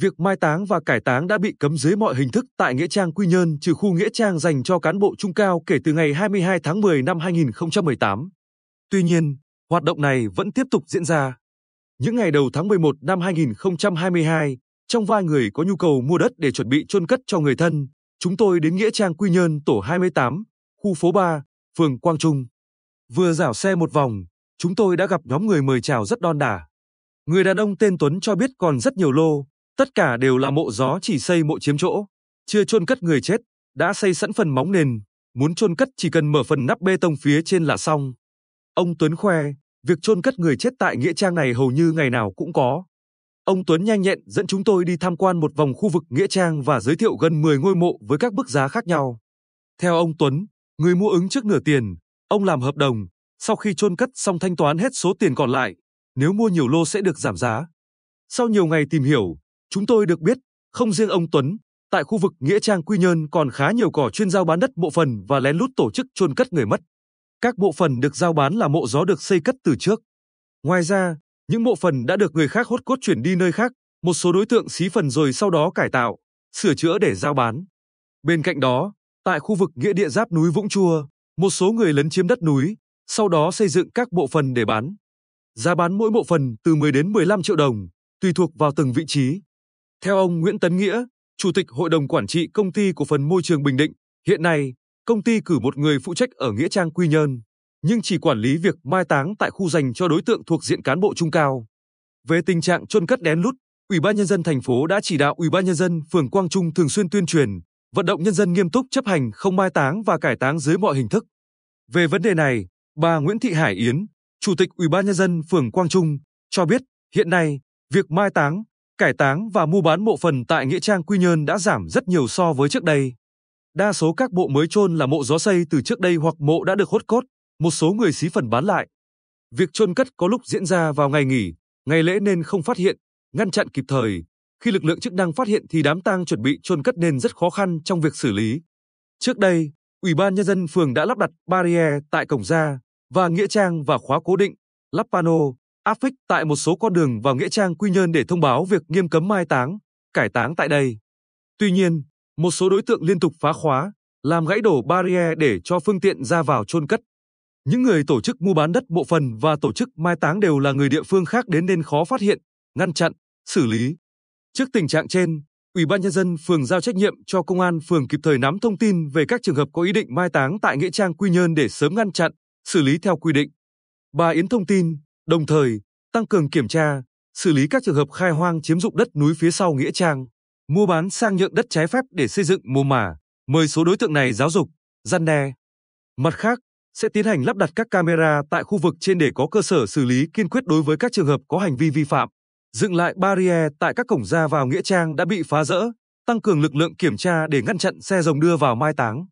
việc mai táng và cải táng đã bị cấm dưới mọi hình thức tại Nghĩa Trang Quy Nhơn trừ khu Nghĩa Trang dành cho cán bộ trung cao kể từ ngày 22 tháng 10 năm 2018. Tuy nhiên, hoạt động này vẫn tiếp tục diễn ra. Những ngày đầu tháng 11 năm 2022, trong vai người có nhu cầu mua đất để chuẩn bị chôn cất cho người thân, chúng tôi đến Nghĩa Trang Quy Nhơn tổ 28, khu phố 3, phường Quang Trung. Vừa rảo xe một vòng, chúng tôi đã gặp nhóm người mời chào rất đon đả. Người đàn ông tên Tuấn cho biết còn rất nhiều lô, tất cả đều là mộ gió chỉ xây mộ chiếm chỗ, chưa chôn cất người chết, đã xây sẵn phần móng nền, muốn chôn cất chỉ cần mở phần nắp bê tông phía trên là xong. Ông Tuấn khoe, việc chôn cất người chết tại nghĩa trang này hầu như ngày nào cũng có. Ông Tuấn nhanh nhẹn dẫn chúng tôi đi tham quan một vòng khu vực nghĩa trang và giới thiệu gần 10 ngôi mộ với các mức giá khác nhau. Theo ông Tuấn, người mua ứng trước nửa tiền, ông làm hợp đồng, sau khi chôn cất xong thanh toán hết số tiền còn lại, nếu mua nhiều lô sẽ được giảm giá. Sau nhiều ngày tìm hiểu, chúng tôi được biết, không riêng ông Tuấn, tại khu vực Nghĩa Trang Quy Nhơn còn khá nhiều cỏ chuyên giao bán đất bộ phần và lén lút tổ chức chôn cất người mất. Các bộ phần được giao bán là mộ gió được xây cất từ trước. Ngoài ra, những bộ phần đã được người khác hốt cốt chuyển đi nơi khác, một số đối tượng xí phần rồi sau đó cải tạo, sửa chữa để giao bán. Bên cạnh đó, tại khu vực nghĩa địa giáp núi Vũng Chua, một số người lấn chiếm đất núi, sau đó xây dựng các bộ phần để bán. Giá bán mỗi bộ phần từ 10 đến 15 triệu đồng, tùy thuộc vào từng vị trí. Theo ông Nguyễn Tấn Nghĩa, Chủ tịch Hội đồng Quản trị Công ty Cổ phần Môi trường Bình Định, hiện nay, công ty cử một người phụ trách ở Nghĩa Trang Quy Nhơn, nhưng chỉ quản lý việc mai táng tại khu dành cho đối tượng thuộc diện cán bộ trung cao. Về tình trạng chôn cất đén lút, Ủy ban nhân dân thành phố đã chỉ đạo Ủy ban nhân dân phường Quang Trung thường xuyên tuyên truyền, vận động nhân dân nghiêm túc chấp hành không mai táng và cải táng dưới mọi hình thức. Về vấn đề này, bà Nguyễn Thị Hải Yến, Chủ tịch Ủy ban nhân dân phường Quang Trung cho biết, hiện nay, việc mai táng, cải táng và mua bán mộ phần tại nghĩa trang Quy Nhơn đã giảm rất nhiều so với trước đây. Đa số các bộ mới chôn là mộ gió xây từ trước đây hoặc mộ đã được hốt cốt, một số người xí phần bán lại. Việc chôn cất có lúc diễn ra vào ngày nghỉ, ngày lễ nên không phát hiện, ngăn chặn kịp thời. Khi lực lượng chức năng phát hiện thì đám tang chuẩn bị chôn cất nên rất khó khăn trong việc xử lý. Trước đây, Ủy ban nhân dân phường đã lắp đặt barrier tại cổng ra và nghĩa trang và khóa cố định, lắp pano, áp phích tại một số con đường vào nghĩa trang Quy Nhơn để thông báo việc nghiêm cấm mai táng, cải táng tại đây. Tuy nhiên, một số đối tượng liên tục phá khóa, làm gãy đổ barrier để cho phương tiện ra vào chôn cất. Những người tổ chức mua bán đất bộ phần và tổ chức mai táng đều là người địa phương khác đến nên khó phát hiện, ngăn chặn, xử lý. Trước tình trạng trên, Ủy ban nhân dân phường giao trách nhiệm cho công an phường kịp thời nắm thông tin về các trường hợp có ý định mai táng tại nghĩa trang Quy Nhơn để sớm ngăn chặn, xử lý theo quy định. Bà Yến thông tin, đồng thời tăng cường kiểm tra, xử lý các trường hợp khai hoang chiếm dụng đất núi phía sau nghĩa trang, mua bán sang nhượng đất trái phép để xây dựng mồ mả, mời số đối tượng này giáo dục, gian đe. Mặt khác, sẽ tiến hành lắp đặt các camera tại khu vực trên để có cơ sở xử lý kiên quyết đối với các trường hợp có hành vi vi phạm. Dựng lại barrier tại các cổng ra vào nghĩa trang đã bị phá rỡ, tăng cường lực lượng kiểm tra để ngăn chặn xe rồng đưa vào mai táng.